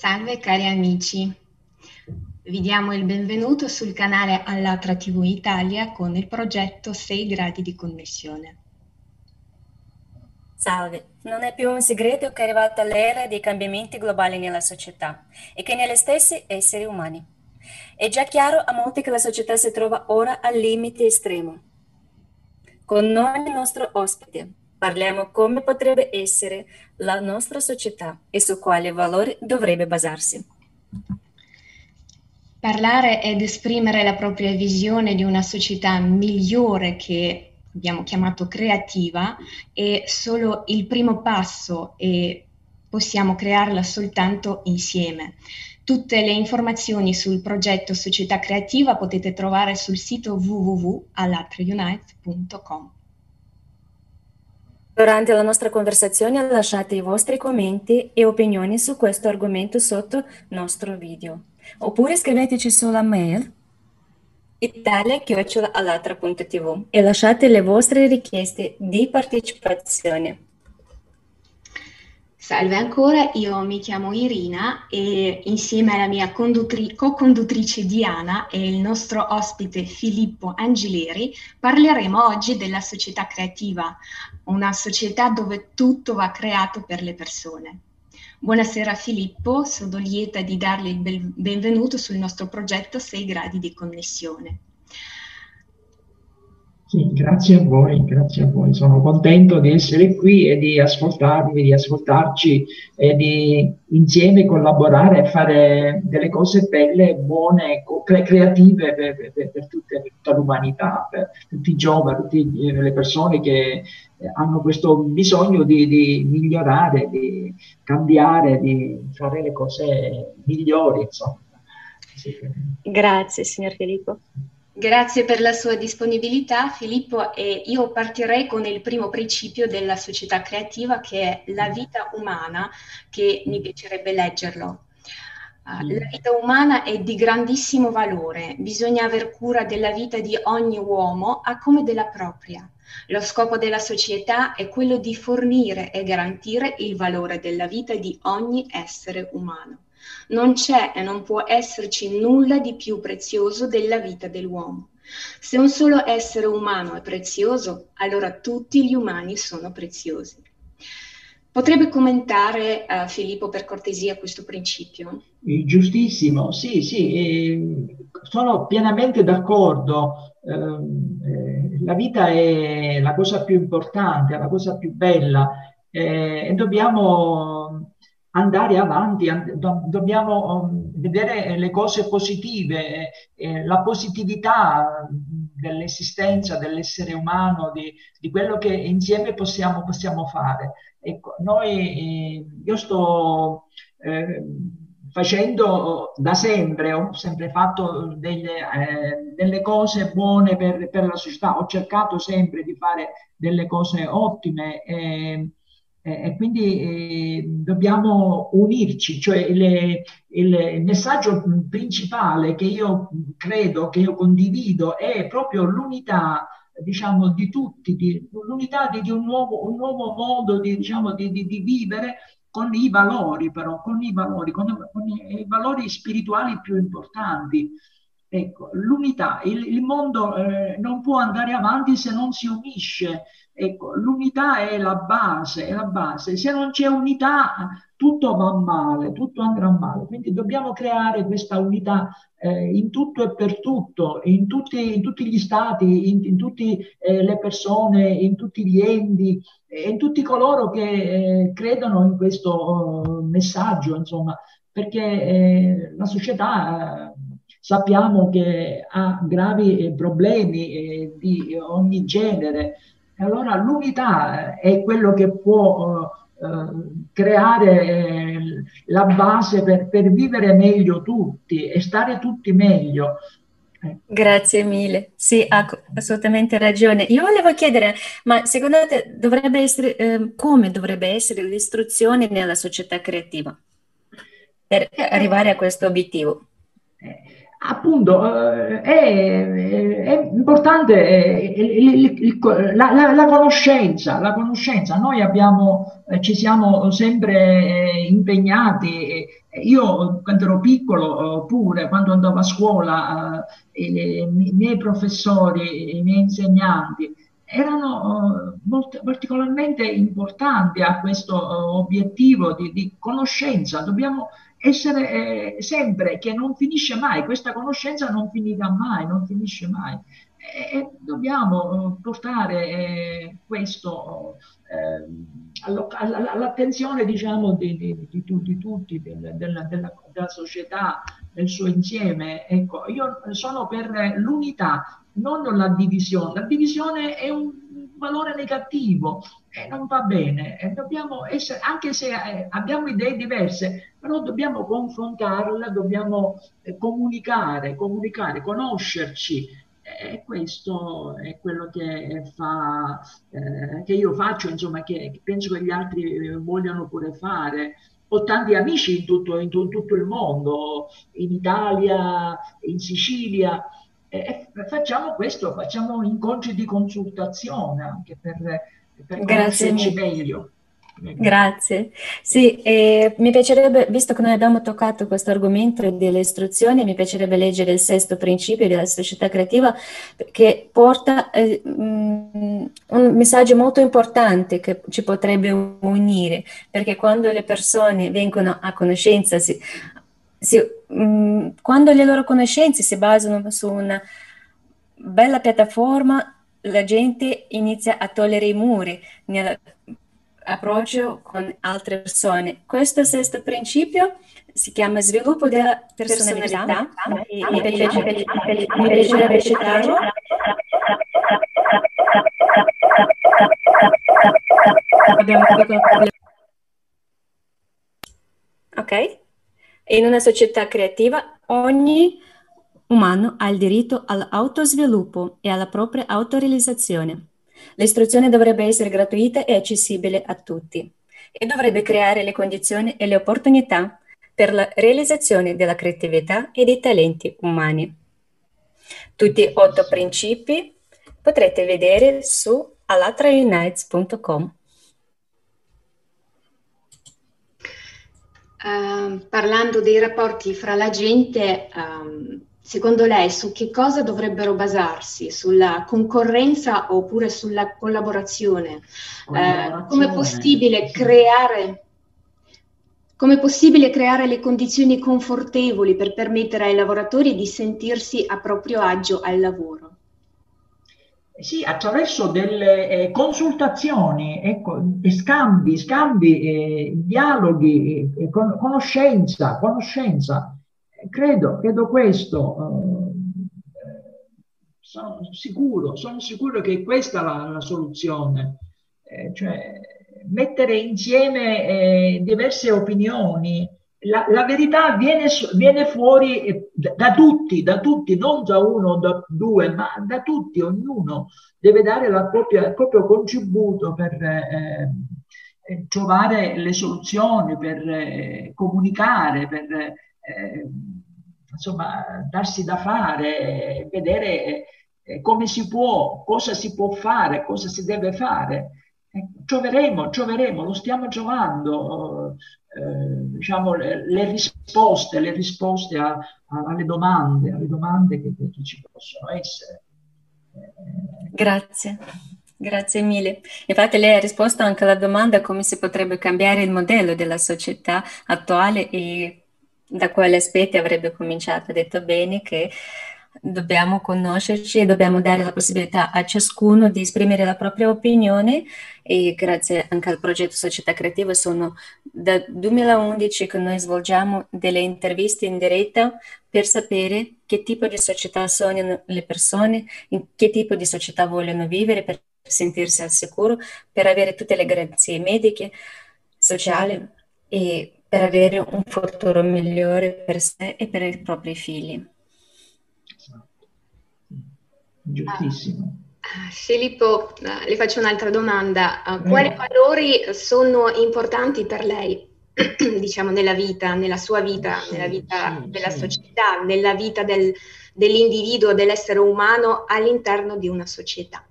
Salve cari amici, vi diamo il benvenuto sul canale Allatra TV Italia con il progetto 6 gradi di connessione. Salve, non è più un segreto che è arrivata l'era dei cambiamenti globali nella società e che negli stessi esseri umani. È già chiaro a molti che la società si trova ora al limite estremo. Con noi il nostro ospite parliamo come potrebbe essere la nostra società e su quali valori dovrebbe basarsi. Parlare ed esprimere la propria visione di una società migliore che abbiamo chiamato creativa è solo il primo passo e possiamo crearla soltanto insieme. Tutte le informazioni sul progetto Società Creativa potete trovare sul sito www.alatraunite.com. Durante la nostra conversazione lasciate i vostri commenti e opinioni su questo argomento sotto il nostro video. Oppure scriveteci sulla mail italia.alatra.tv e lasciate le vostre richieste di partecipazione. Salve ancora, io mi chiamo Irina e insieme alla mia co-conduttrice Diana e il nostro ospite Filippo Angileri parleremo oggi della società creativa, una società dove tutto va creato per le persone. Buonasera Filippo, sono lieta di darle il benvenuto sul nostro progetto 6 gradi di connessione. Sì, grazie a voi, grazie a voi. Sono contento di essere qui e di ascoltarvi, di ascoltarci e di insieme collaborare e fare delle cose belle, buone, creative per, per, per, tutte, per tutta l'umanità, per tutti i giovani, tutte le persone che hanno questo bisogno di, di migliorare, di cambiare, di fare le cose migliori. Insomma. Grazie, signor Filippo. Grazie per la sua disponibilità Filippo e io partirei con il primo principio della società creativa che è la vita umana, che mi piacerebbe leggerlo. Uh, la vita umana è di grandissimo valore, bisogna aver cura della vita di ogni uomo a come della propria. Lo scopo della società è quello di fornire e garantire il valore della vita di ogni essere umano. Non c'è e non può esserci nulla di più prezioso della vita dell'uomo. Se un solo essere umano è prezioso, allora tutti gli umani sono preziosi. Potrebbe commentare uh, Filippo per cortesia questo principio? Giustissimo, sì, sì, eh, sono pienamente d'accordo. Eh, la vita è la cosa più importante, la cosa più bella eh, e dobbiamo andare avanti, do, dobbiamo um, vedere le cose positive, eh, la positività dell'esistenza dell'essere umano, di, di, quello che insieme possiamo, possiamo fare. Ecco, noi, eh, io sto eh, facendo da sempre, ho sempre fatto delle, eh, delle cose buone per, per, la società, ho cercato sempre di fare delle cose ottime. Eh, e quindi eh, dobbiamo unirci, cioè il, il, messaggio principale che io credo, che io condivido è proprio l'unità diciamo di tutti, di, l'unità di, di un, nuovo, un, nuovo, modo di, diciamo, di, di, vivere con i valori però, con i valori, con, con i, i valori spirituali più importanti. Ecco, l'unità, il, il mondo eh, non può andare avanti se non si unisce Ecco, l'unità è la base, è la base. Se non c'è unità, tutto va male, tutto andrà male. Quindi dobbiamo creare questa unità eh, in tutto e per tutto, in tutti, in tutti gli stati, in, in tutte eh, le persone, in tutti gli enti e in tutti coloro che eh, credono in questo oh, messaggio, insomma, perché eh, la società sappiamo che ha gravi problemi eh, di ogni genere allora l'unità è quello che può eh, creare eh, la base per, per, vivere meglio tutti e stare tutti meglio. Grazie mille, sì, ha assolutamente ragione. Io volevo chiedere, ma secondo te dovrebbe essere, eh, come dovrebbe essere l'istruzione nella società creativa per arrivare a questo obiettivo? Eh, appunto eh, è, è, importante è, la, la, la, conoscenza, la conoscenza. Noi abbiamo, eh, ci siamo sempre eh, impegnati. Io quando ero piccolo, pure quando andavo a scuola, i miei professori, i miei insegnanti erano molto, particolarmente importanti a questo obiettivo di, di conoscenza. Dobbiamo essere eh, sempre che non finisce mai, questa conoscenza non finirà mai, non finisce mai. E dobbiamo eh, portare eh, questo eh, all'attenzione diciamo, di, di, di, tutti, tutti della, della, della, società nel suo insieme. Ecco, io sono per l'unità, non la divisione. La divisione è un valore negativo e non va bene. Dobbiamo essere, anche se eh, abbiamo idee diverse, però dobbiamo confrontarla, dobbiamo eh, comunicare, comunicare, conoscerci. E questo è quello che, fa, eh, che io faccio, insomma, che penso che gli altri vogliano pure fare ho tanti amici in tutto, in tutto, il mondo, in Italia, in Sicilia, e facciamo questo, facciamo incontri di consultazione anche per, per conoscerci meglio. Grazie. Sì, eh, mi piacerebbe, visto che noi abbiamo toccato questo argomento delle istruzioni, mi piacerebbe leggere il sesto principio della società creativa che porta eh, mm, un messaggio molto importante che ci potrebbe unire, perché quando le persone vengono a conoscenza, si, si, mh, mm, quando le loro conoscenze si basano su una bella piattaforma, la gente inizia a togliere i muri nell'approccio con altre persone. Questo sesto principio si chiama sviluppo della personalità, mi piacerebbe citarlo. Abbiamo un problema. Ok? In una società creativa ogni umano ha il diritto all'autosviluppo e alla propria autorealizzazione. L'istruzione dovrebbe essere gratuita e accessibile a tutti e dovrebbe creare le condizioni e le opportunità per la realizzazione della creatività e dei talenti umani. Tutti otto principi potrete vedere su alatraunites.com. Uh, parlando dei rapporti fra la gente, um, secondo lei su che cosa dovrebbero basarsi? Sulla concorrenza oppure sulla collaborazione? Uh, come è possibile creare come è possibile creare le condizioni confortevoli per permettere ai lavoratori di sentirsi a proprio agio al lavoro? Sì, attraverso delle eh, consultazioni, ecco, scambi, scambi, eh, dialoghi, eh, con, conoscenza, conoscenza. Credo, credo questo. Eh, sono sicuro, sono sicuro che questa è la, la soluzione. Eh, cioè, mettere insieme eh, diverse opinioni, la, la, verità viene, viene fuori eh, da, tutti, da tutti, non da uno o da due, ma da tutti, ognuno deve dare propria, il proprio contributo per eh, eh, trovare le soluzioni, per eh, comunicare, per eh, insomma darsi da fare, vedere eh, come si può, cosa si può fare, cosa si deve fare. Troveremo, troveremo, lo stiamo trovando eh, diciamo, le, le, risposte, le risposte a, a, alle domande, alle domande che, che ci possono essere. Grazie. Grazie mille. Infatti lei ha risposto anche alla domanda come si potrebbe cambiare il modello della società attuale e da quali aspetti avrebbe cominciato. Ha detto bene che dobbiamo conoscerci e dobbiamo dare la possibilità a ciascuno di esprimere la propria opinione e grazie anche al progetto Società Creativa sono dal 2011 che noi svolgiamo delle interviste in diretta per sapere che tipo di società sognano le persone, in che tipo di società vogliono vivere per sentirsi al sicuro, per avere tutte le garanzie mediche, sociali e per avere un futuro migliore per sé e per i propri figli giustissimo. Uh, Filippo, uh, le faccio un'altra domanda. Uh, quali valori sono importanti per lei diciamo, nella vita, nella sua vita, sì, nella vita sì, della sì. società, nella vita del, dell'individuo, dell'essere umano all'interno di una società.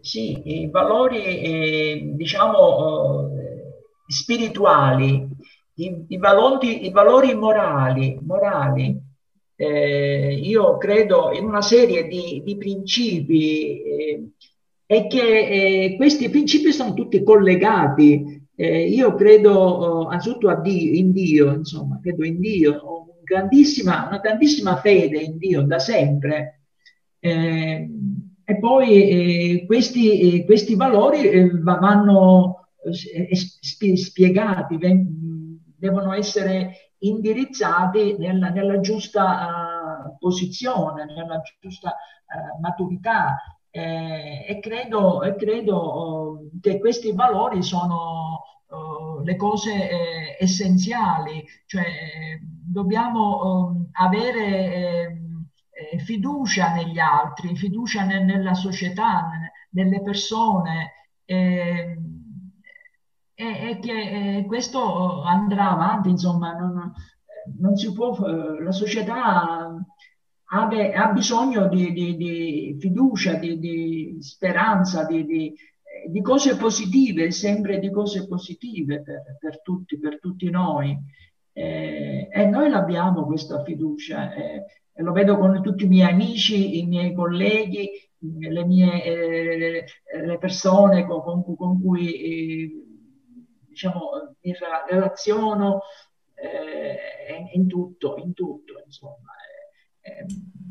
Sì, i valori, eh, diciamo, eh, spirituali, i, i, valori, i, valori, morali, morali eh, io credo in una serie di, di principi eh, e che eh, questi principi sono tutti collegati. Eh, io credo oh, anzitutto a Dio, in Dio, insomma, credo in Dio, ho grandissima, una grandissima fede in Dio da sempre. Eh, e poi eh, questi, questi, valori vanno spiegati, devono essere indirizzati nella, nella giusta uh, posizione, nella giusta uh, maturità. Eh, e credo, e credo uh, che questi valori sono le cose eh, essenziali, cioè dobbiamo um, avere eh, fiducia negli altri, fiducia ne, nella società, nelle persone. Eh, e, e, che eh, questo andrà avanti, insomma, non, non si può, eh, la società ha, bisogno di, di, di, fiducia, di, di speranza, di, di, cose positive, sempre di cose positive per, per tutti, per tutti noi. Eh, e noi l'abbiamo questa fiducia, eh, e lo vedo con tutti i miei amici, i miei colleghi, le mie eh, le persone con, con, con cui eh, diciamo, mi relaziono eh, in tutto, in tutto, insomma. Eh,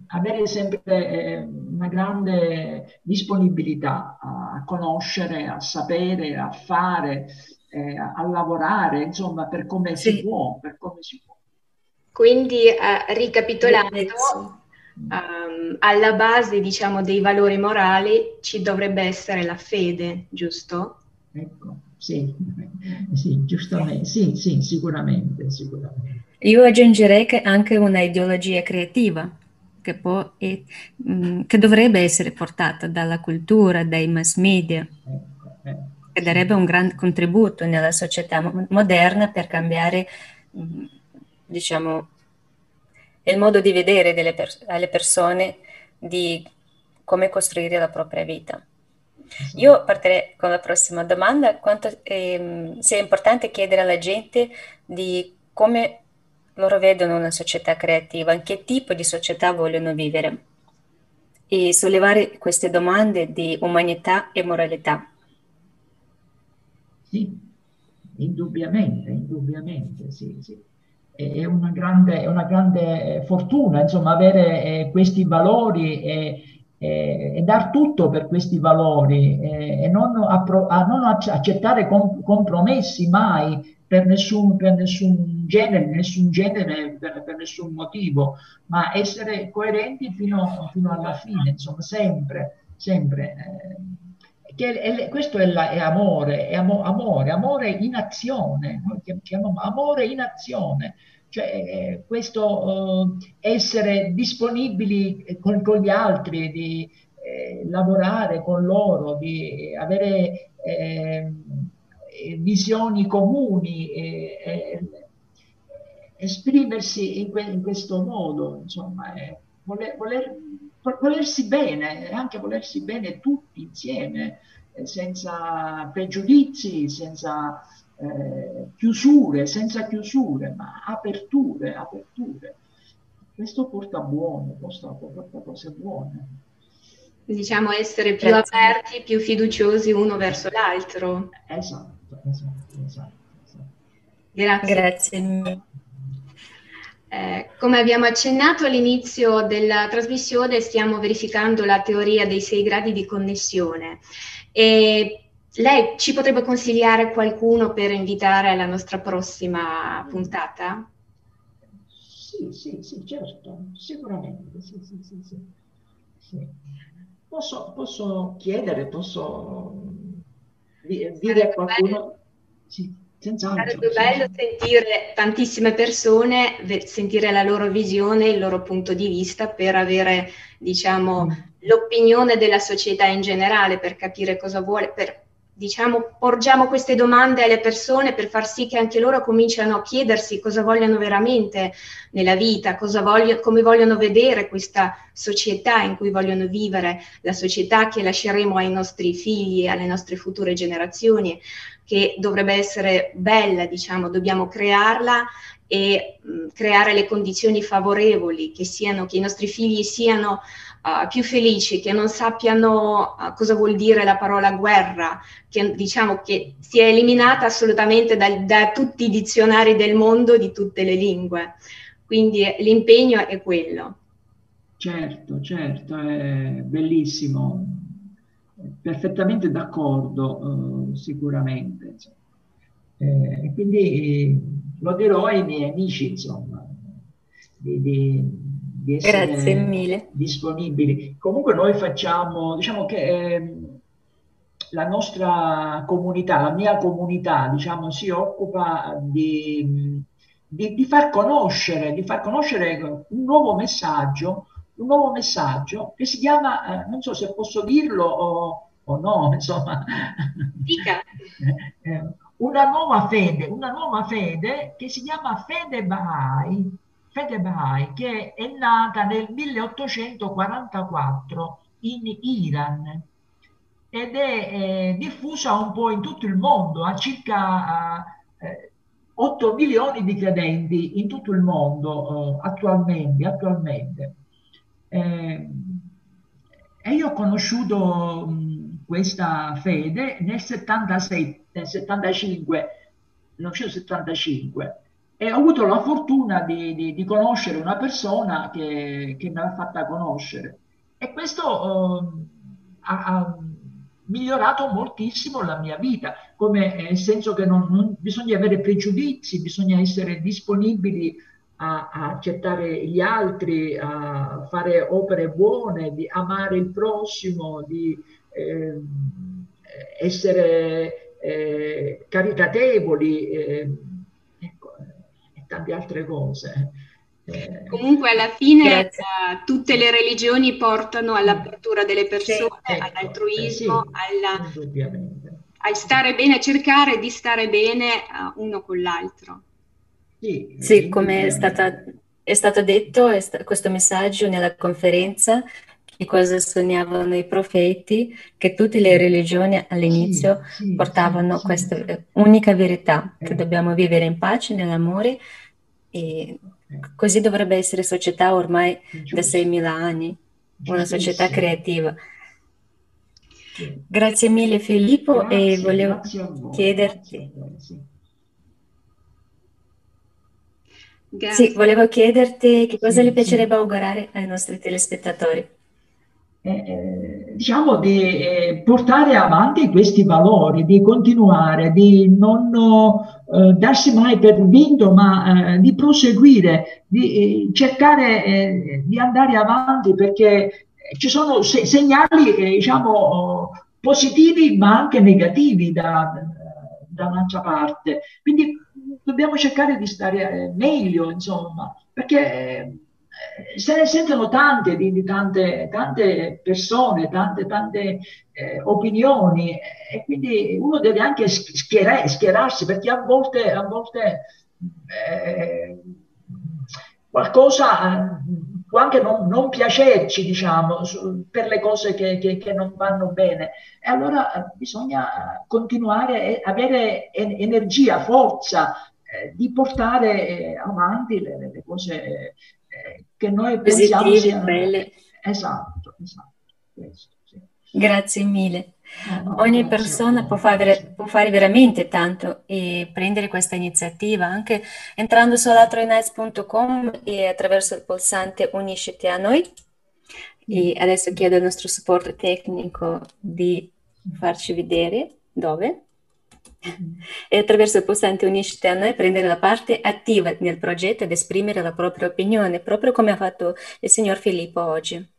avere sempre eh, una grande disponibilità a conoscere, a sapere, a fare, eh, a lavorare, insomma, per come sì. si può, per come si può. Quindi, eh, ricapitolando, um, alla base, diciamo, dei valori morali ci dovrebbe essere la fede, giusto? Ecco, sì, sì, giustamente, sì, sì, sicuramente, sicuramente. Io aggiungerei che anche una ideologia creativa che, può, e, mm, che dovrebbe essere portata dalla cultura, dai mass media, che darebbe un grande contributo nella società moderna per cambiare, mm, diciamo, il modo di vedere delle pers- alle persone di come costruire la propria vita. Io partirei con la prossima domanda, quanto ehm, sia importante chiedere alla gente di come loro vedono una società creativa, in che tipo di società vogliono vivere e sollevare queste domande di umanità e moralità. Sì, indubbiamente, indubbiamente, sì, sì. È una grande, è una grande fortuna, insomma, avere eh, questi valori e, e, dar tutto per questi valori e, non, appro- non accettare com- compromessi mai per nessun, per nessun genere, nessun genere per, per, nessun motivo, ma essere coerenti fino, fino alla fine, insomma, sempre, sempre. Eh, che è, questo è, la, è amore, è amo, amore, amore in azione, noi chiamiamo amore in azione, cioè eh, questo eh, essere disponibili con, con, gli altri, di eh, lavorare con loro, di avere visioni comuni, esprimersi in, que, in, questo modo, insomma, voler, voler, volersi bene, anche volersi bene tutti insieme, eh, senza pregiudizi, senza eh, chiusure, senza chiusure, ma aperture, aperture. Questo porta buono, porta, porta cose buone. Diciamo essere più Grazie. aperti, più fiduciosi uno verso l'altro. Esatto esatto, esatto, esatto. Grazie. Grazie. Eh, come abbiamo accennato all'inizio della trasmissione, stiamo verificando la teoria dei sei gradi di connessione. E lei ci potrebbe consigliare qualcuno per invitare alla nostra prossima puntata? Sì, sì, sì, certo, sicuramente. Sì, sì, sì, sì. Posso, posso chiedere, posso dire a qualcuno... Sì, Sarebbe bello sentire tantissime persone, sentire la loro visione, il loro punto di vista per avere, diciamo, mm. l'opinione della società in generale, per capire cosa vuole, per diciamo, porgiamo queste domande alle persone per far sì che anche loro cominciano a chiedersi cosa vogliono veramente nella vita, voglio, come vogliono vedere questa società in cui vogliono vivere, la società che lasceremo ai nostri figli e alle nostre future generazioni, che dovrebbe essere bella, diciamo, dobbiamo crearla e mh, creare le condizioni favorevoli, che, siano, che i nostri figli siano uh, più felici, che non sappiano uh, cosa vuol dire la parola guerra, che diciamo che sia eliminata assolutamente da, da tutti i dizionari del mondo di tutte le lingue. Quindi l'impegno è quello. Certo, certo, è bellissimo, perfettamente d'accordo, uh, sicuramente. Eh, quindi lo dirò ai miei amici, insomma, di, di, di essere Grazie mille. disponibili. Comunque noi facciamo, diciamo che eh, la nostra comunità, la mia comunità, diciamo, si occupa di, di, di, far conoscere, di far conoscere un nuovo messaggio, un nuovo messaggio che si chiama, eh, non so se posso dirlo o, o no, insomma. Dica. Eh, una nuova fede, una nuova fede che si chiama fede Baha'i, fede Baha'i che è nata nel 1844 in Iran ed è eh, diffusa un po' in tutto il mondo, ha circa eh, 8 milioni di credenti in tutto il mondo eh, attualmente. attualmente. Eh, e io ho conosciuto mh, questa fede nel 76, nel 75, 1975 e ho avuto la fortuna di, di, di conoscere una persona che, che, me l'ha fatta conoscere. E questo uh, ha, ha, migliorato moltissimo la mia vita, come nel senso che non, non bisogna avere pregiudizi, bisogna essere disponibili a, a, accettare gli altri, a fare opere buone, di amare il prossimo, di eh, essere eh, caritatevoli eh, ecco, e tante altre cose. Eh, Comunque alla fine uh, tutte le religioni portano all'apertura delle persone, sì, ecco, all'altruismo, sì, alla, al stare bene, a cercare di stare bene uno con l'altro. Sì, sì come è, stata, è stato detto è sta, questo messaggio nella conferenza, che cosa sognavano i profeti, che tutte le religioni all'inizio sì, sì, portavano questa unica verità, che eh. dobbiamo vivere in pace, nell'amore, e eh. così dovrebbe essere società ormai da 6.000 anni, una società creativa. Grazie mille Filippo grazie, e volevo chiederti... Grazie. Sì, volevo chiederti che cosa sì, le piacerebbe sì. augurare ai nostri telespettatori. Eh, eh, diciamo di eh, portare avanti questi valori, di continuare, di non eh, darsi mai per vinto, ma eh, di proseguire, di eh, cercare di andare avanti perché ci sono se- segnali, diciamo, positivi ma anche negativi da, da un'altra parte. Quindi dobbiamo cercare di stare meglio, insomma, perché eh, se ne sentono tante di, tante, tante, persone, tante, tante eh, opinioni e quindi uno deve anche schiera, schierarsi perché a volte, a volte eh, qualcosa può anche non, non piacerci, diciamo, su, per le cose che, che, che, non vanno bene. E allora eh, bisogna continuare a avere energia, forza eh, di portare eh, avanti le, le cose eh, che noi pensiamo siano... belle. Esatto, esatto. Questo, sì. Grazie mille. No, Ogni persona può fare, può fare, veramente tanto e prendere questa iniziativa anche entrando su alatroinights.com e attraverso il pulsante Unisciti a noi. E adesso chiedo al nostro supporto tecnico di farci vedere dove. E attraverso il pulsante Unisciti a noi prendere la parte attiva nel progetto ed esprimere la propria opinione, proprio come ha fatto il signor Filippo oggi.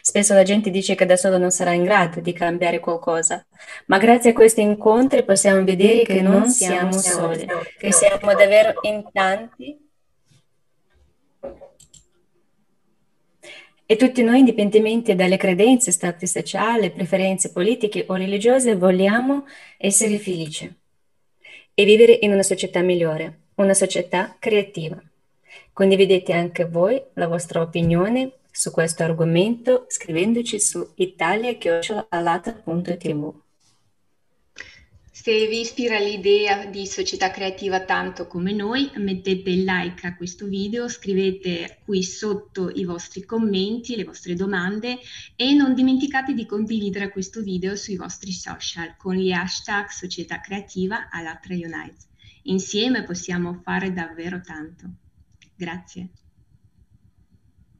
Spesso la gente dice che da solo non sarà in grado di cambiare qualcosa, ma grazie a questi incontri possiamo vedere che non siamo soli, che siamo davvero in tanti. E tutti noi, indipendentemente dalle credenze, stati sociali, preferenze politiche o religiose, vogliamo essere felici e vivere in una società migliore, una società creativa. Condividete anche voi la vostra opinione su questo argomento scrivendoci su italia.alata.tv. Se vi ispira l'idea di società creativa tanto come noi, mettete like a questo video, scrivete qui sotto i vostri commenti, le vostre domande e non dimenticate di condividere questo video sui vostri social con gli hashtag società creativa Alatra Unite. Insieme possiamo fare davvero tanto. Grazie.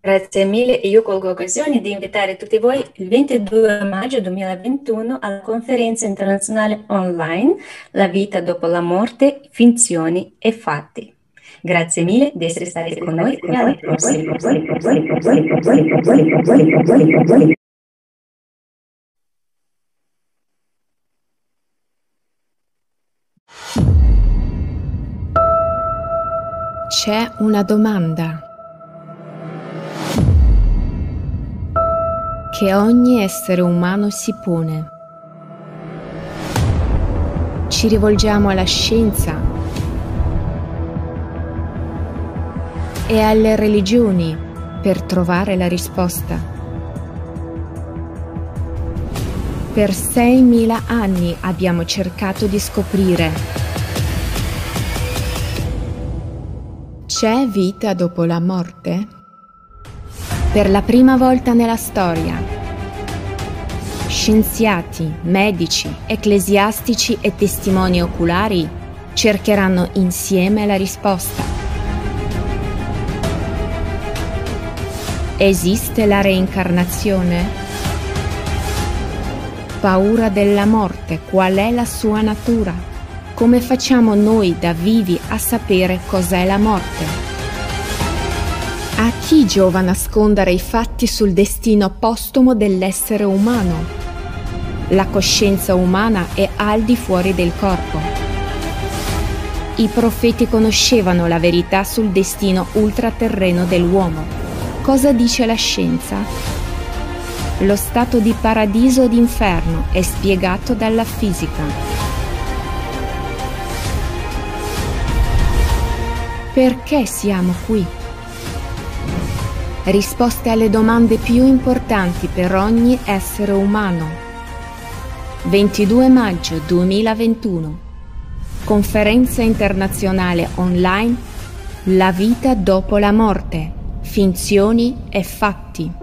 Grazie mille e io colgo l'occasione di invitare tutti voi il 22 maggio 2021 alla conferenza internazionale online La vita dopo la morte, finzioni e fatti. Grazie mille di essere stati con noi. C'è una domanda che ogni essere umano si pone. Ci rivolgiamo alla scienza e alle religioni per trovare la risposta. Per 6.000 anni abbiamo cercato di scoprire. C'è vita dopo la morte? Per la prima volta nella storia, scienziati, medici, ecclesiastici e testimoni oculari cercheranno insieme la risposta. Esiste la reincarnazione? Paura della morte, qual è la sua natura? Come facciamo noi da vivi a sapere cos'è la morte? A chi giova nascondere i fatti sul destino postumo dell'essere umano? La coscienza umana è al di fuori del corpo. I profeti conoscevano la verità sul destino ultraterreno dell'uomo. Cosa dice la scienza? Lo stato di paradiso ed inferno è spiegato dalla fisica. Perché siamo qui? Risposte alle domande più importanti per ogni essere umano. 22 maggio 2021 Conferenza internazionale online La vita dopo la morte, finzioni e fatti.